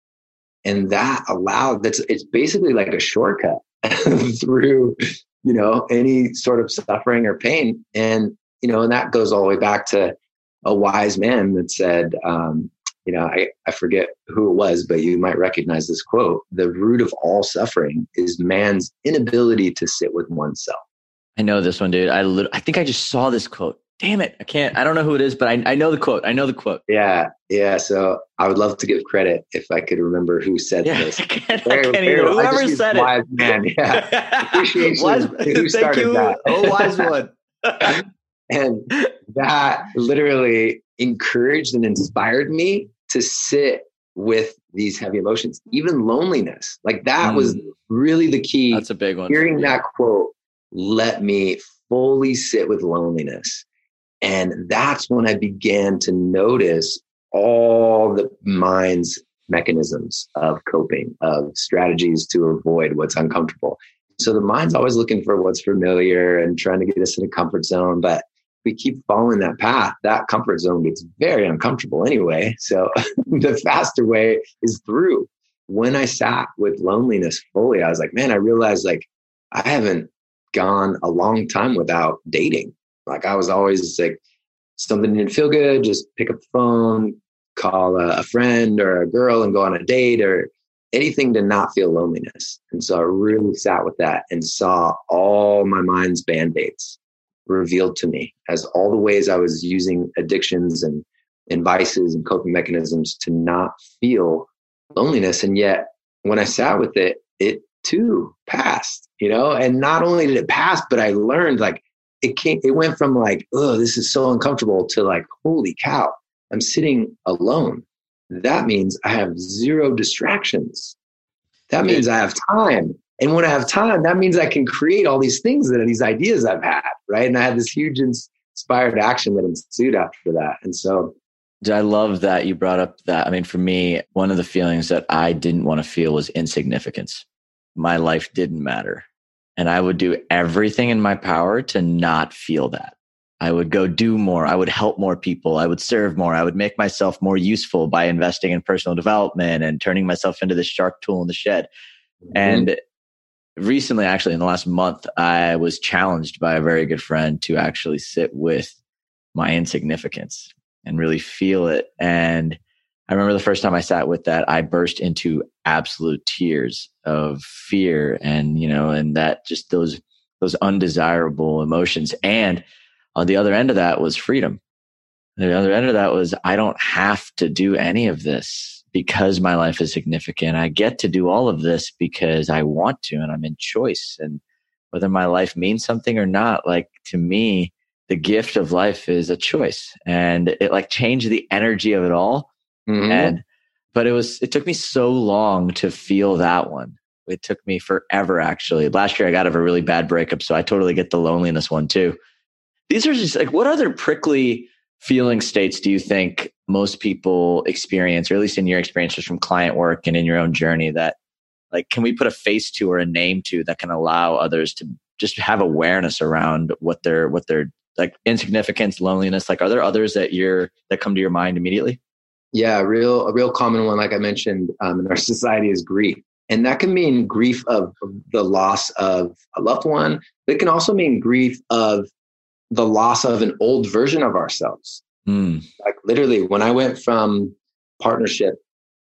B: And that allowed that's it's basically like a shortcut through you know, any sort of suffering or pain. And, you know, and that goes all the way back to a wise man that said, um, you know, I, I forget who it was, but you might recognize this quote. The root of all suffering is man's inability to sit with oneself.
A: I know this one, dude. I, I think I just saw this quote damn it, I can't, I don't know who it is, but I, I know the quote. I know the quote.
B: Yeah. Yeah. So I would love to give credit if I could remember who said
A: yeah,
B: this.
A: I can't, very, I can't very, Whoever said
B: wise it. Man. Yeah. Appreciation wise, who started you. that.
A: Oh, wise one.
B: and that literally encouraged and inspired me to sit with these heavy emotions, even loneliness. Like that mm. was really the key.
A: That's a big one.
B: Hearing that quote let me fully sit with loneliness and that's when I began to notice all the mind's mechanisms of coping, of strategies to avoid what's uncomfortable. So the mind's always looking for what's familiar and trying to get us in a comfort zone. But we keep following that path, that comfort zone gets very uncomfortable anyway. So the faster way is through. When I sat with loneliness fully, I was like, man, I realized like I haven't gone a long time without dating. Like I was always like, something didn't feel good, just pick up the phone, call a, a friend or a girl and go on a date or anything to not feel loneliness. And so I really sat with that and saw all my mind's band aids revealed to me as all the ways I was using addictions and, and vices and coping mechanisms to not feel loneliness. And yet when I sat with it, it too passed, you know, and not only did it pass, but I learned like it came it went from like oh this is so uncomfortable to like holy cow i'm sitting alone that means i have zero distractions that means i have time and when i have time that means i can create all these things that these ideas i've had right and i had this huge inspired action that ensued after that and so
A: I love that you brought up that. I mean, for me, one of the feelings that I didn't want to feel was insignificance. My life didn't matter. And I would do everything in my power to not feel that. I would go do more. I would help more people. I would serve more. I would make myself more useful by investing in personal development and turning myself into the shark tool in the shed. Mm-hmm. And recently, actually, in the last month, I was challenged by a very good friend to actually sit with my insignificance and really feel it. And I remember the first time I sat with that, I burst into absolute tears of fear and, you know, and that just those, those undesirable emotions. And on the other end of that was freedom. The other end of that was I don't have to do any of this because my life is significant. I get to do all of this because I want to and I'm in choice. And whether my life means something or not, like to me, the gift of life is a choice and it like changed the energy of it all Mm-hmm. And but it was it took me so long to feel that one. It took me forever actually. Last year I got of a really bad breakup, so I totally get the loneliness one too. These are just like what other prickly feeling states do you think most people experience, or at least in your experiences from client work and in your own journey that like can we put a face to or a name to that can allow others to just have awareness around what they're what they're like insignificance, loneliness? Like are there others that you're that come to your mind immediately?
B: Yeah, real a real common one, like I mentioned um, in our society, is grief. And that can mean grief of the loss of a loved one, but it can also mean grief of the loss of an old version of ourselves. Mm. Like literally, when I went from partnership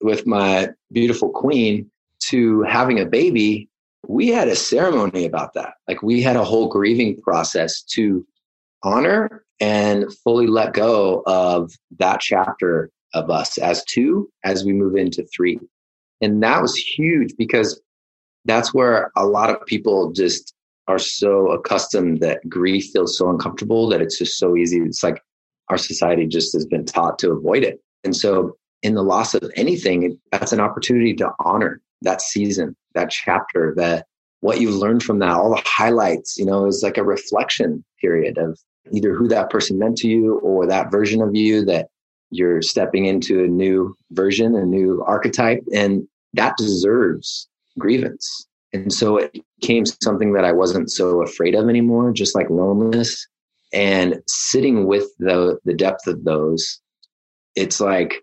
B: with my beautiful queen to having a baby, we had a ceremony about that. Like we had a whole grieving process to honor and fully let go of that chapter of us as two as we move into three. And that was huge because that's where a lot of people just are so accustomed that grief feels so uncomfortable that it's just so easy. It's like our society just has been taught to avoid it. And so in the loss of anything, that's an opportunity to honor that season, that chapter, that what you've learned from that, all the highlights, you know, is like a reflection period of either who that person meant to you or that version of you that you're stepping into a new version, a new archetype. And that deserves grievance. And so it became something that I wasn't so afraid of anymore, just like loneliness and sitting with the, the depth of those. It's like,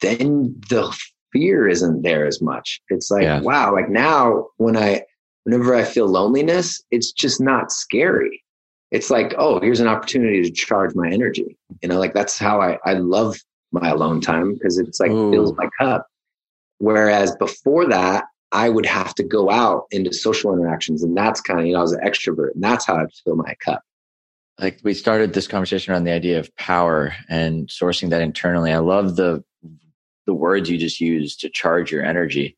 B: then the fear isn't there as much. It's like, yeah. wow, like now when I, whenever I feel loneliness, it's just not scary. It's like, oh, here's an opportunity to charge my energy. You know, like that's how I, I love my alone time because it's like Ooh. fills my cup. Whereas before that, I would have to go out into social interactions. And that's kind of, you know, I was an extrovert and that's how I'd fill my cup.
A: Like we started this conversation around the idea of power and sourcing that internally. I love the the words you just used to charge your energy.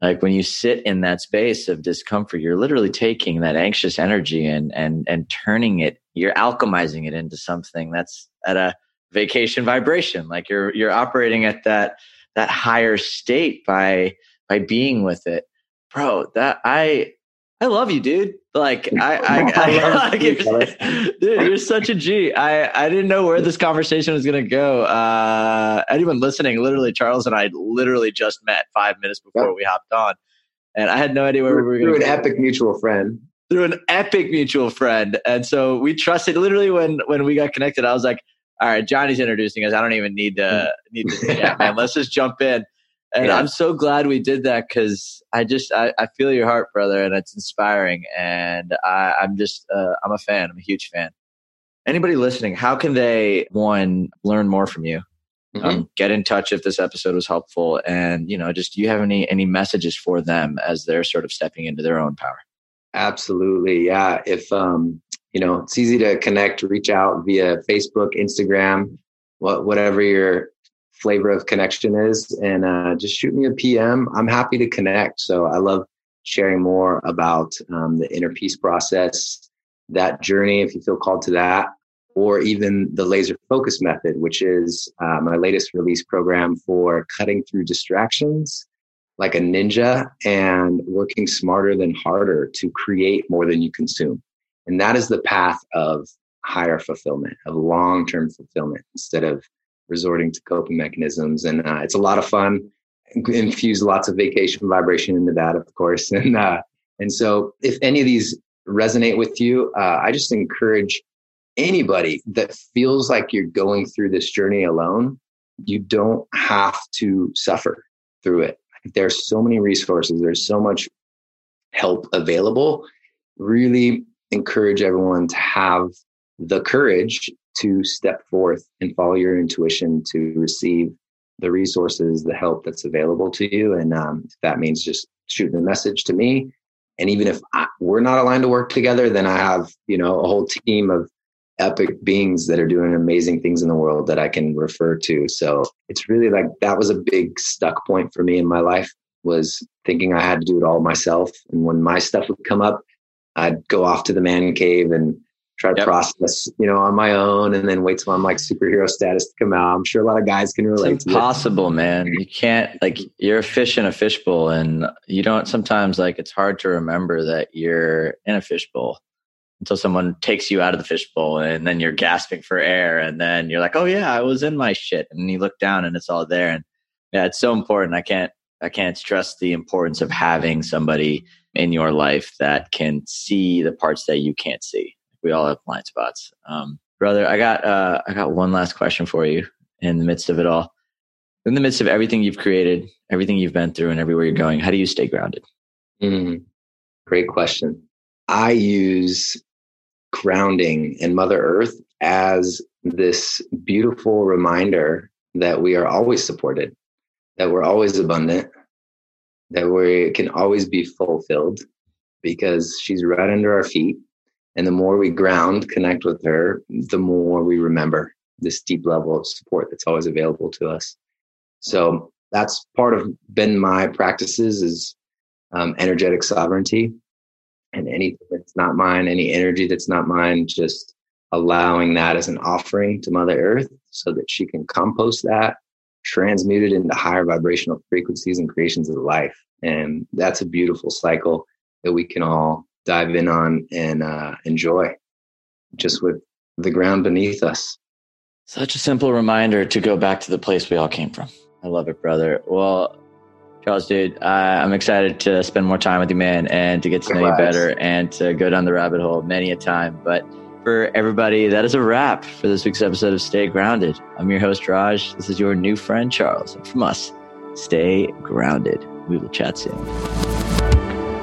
A: Like when you sit in that space of discomfort, you're literally taking that anxious energy and and and turning it, you're alchemizing it into something that's at a vacation vibration. Like you're you're operating at that that higher state by by being with it. Bro, that I I love you, dude. Like I, I, I, like, you're, dude, you're such a G. I, I didn't know where this conversation was gonna go. Uh, anyone listening, literally, Charles and I literally just met five minutes before yep. we hopped on, and I had no idea where
B: through,
A: we were
B: going. Through an epic mutual friend.
A: Through an epic mutual friend, and so we trusted. Literally, when when we got connected, I was like, "All right, Johnny's introducing us. I don't even need to need to. Yeah, man, let's just jump in." And yeah. I'm so glad we did that because I just I, I, feel your heart, brother, and it's inspiring. And I, I'm just uh, I'm a fan. I'm a huge fan. Anybody listening, how can they one learn more from you? Mm-hmm. Um, get in touch if this episode was helpful, and you know, just do you have any any messages for them as they're sort of stepping into their own power?
B: Absolutely, yeah. If um, you know, it's easy to connect, reach out via Facebook, Instagram, what whatever your flavor of connection is. And uh, just shoot me a pm i'm happy to connect. So i love sharing more about um, the inner peace process that journey if you feel called to that or even the laser focus method which is uh, my latest release program for cutting through distractions like a ninja and working smarter than harder to create more than you consume. And that is the path of higher fulfillment of long-term fulfillment instead of resorting to coping mechanisms. And uh, it's a lot of fun. Infuse lots of vacation vibration into that, of course. And uh, and so, if any of these resonate with you, uh, I just encourage anybody that feels like you're going through this journey alone. You don't have to suffer through it. There's so many resources. There's so much help available. Really encourage everyone to have the courage to step forth and follow your intuition to receive the resources, the help that's available to you. And um, that means just shooting a message to me. And even if I, we're not aligned to work together, then I have, you know, a whole team of epic beings that are doing amazing things in the world that I can refer to. So it's really like that was a big stuck point for me in my life was thinking I had to do it all myself. And when my stuff would come up, I'd go off to the man cave and try to yep. process, you know, on my own and then wait till I'm like superhero status to come out. I'm sure a lot of guys can relate
A: it's impossible, man. You can't like you're a fish in a fishbowl and you don't sometimes like it's hard to remember that you're in a fishbowl until someone takes you out of the fishbowl and then you're gasping for air and then you're like, "Oh yeah, I was in my shit." And you look down and it's all there and yeah, it's so important. I can't I can't stress the importance of having somebody in your life that can see the parts that you can't see we all have blind spots. Um, brother, I got uh, I got one last question for you in the midst of it all.
D: in the midst of everything you've created, everything you've been through, and everywhere you're going, how do you stay grounded?
B: Mm, great question. I use grounding and Mother Earth as this beautiful reminder that we are always supported, that we're always abundant, that we can always be fulfilled because she's right under our feet. And the more we ground, connect with her, the more we remember this deep level of support that's always available to us. So that's part of been my practices is um, energetic sovereignty and anything that's not mine, any energy that's not mine, just allowing that as an offering to Mother Earth so that she can compost that, transmute it into higher vibrational frequencies and creations of life. And that's a beautiful cycle that we can all dive in on and uh, enjoy just with the ground beneath us.
D: Such a simple reminder to go back to the place we all came from. I love it, brother. Well, Charles, dude, uh, I'm excited to spend more time with you, man, and to get to know you better and to go down the rabbit hole many a time. But for everybody, that is a wrap for this week's episode of Stay Grounded. I'm your host, Raj. This is your new friend, Charles. And from us, stay grounded. We will chat soon.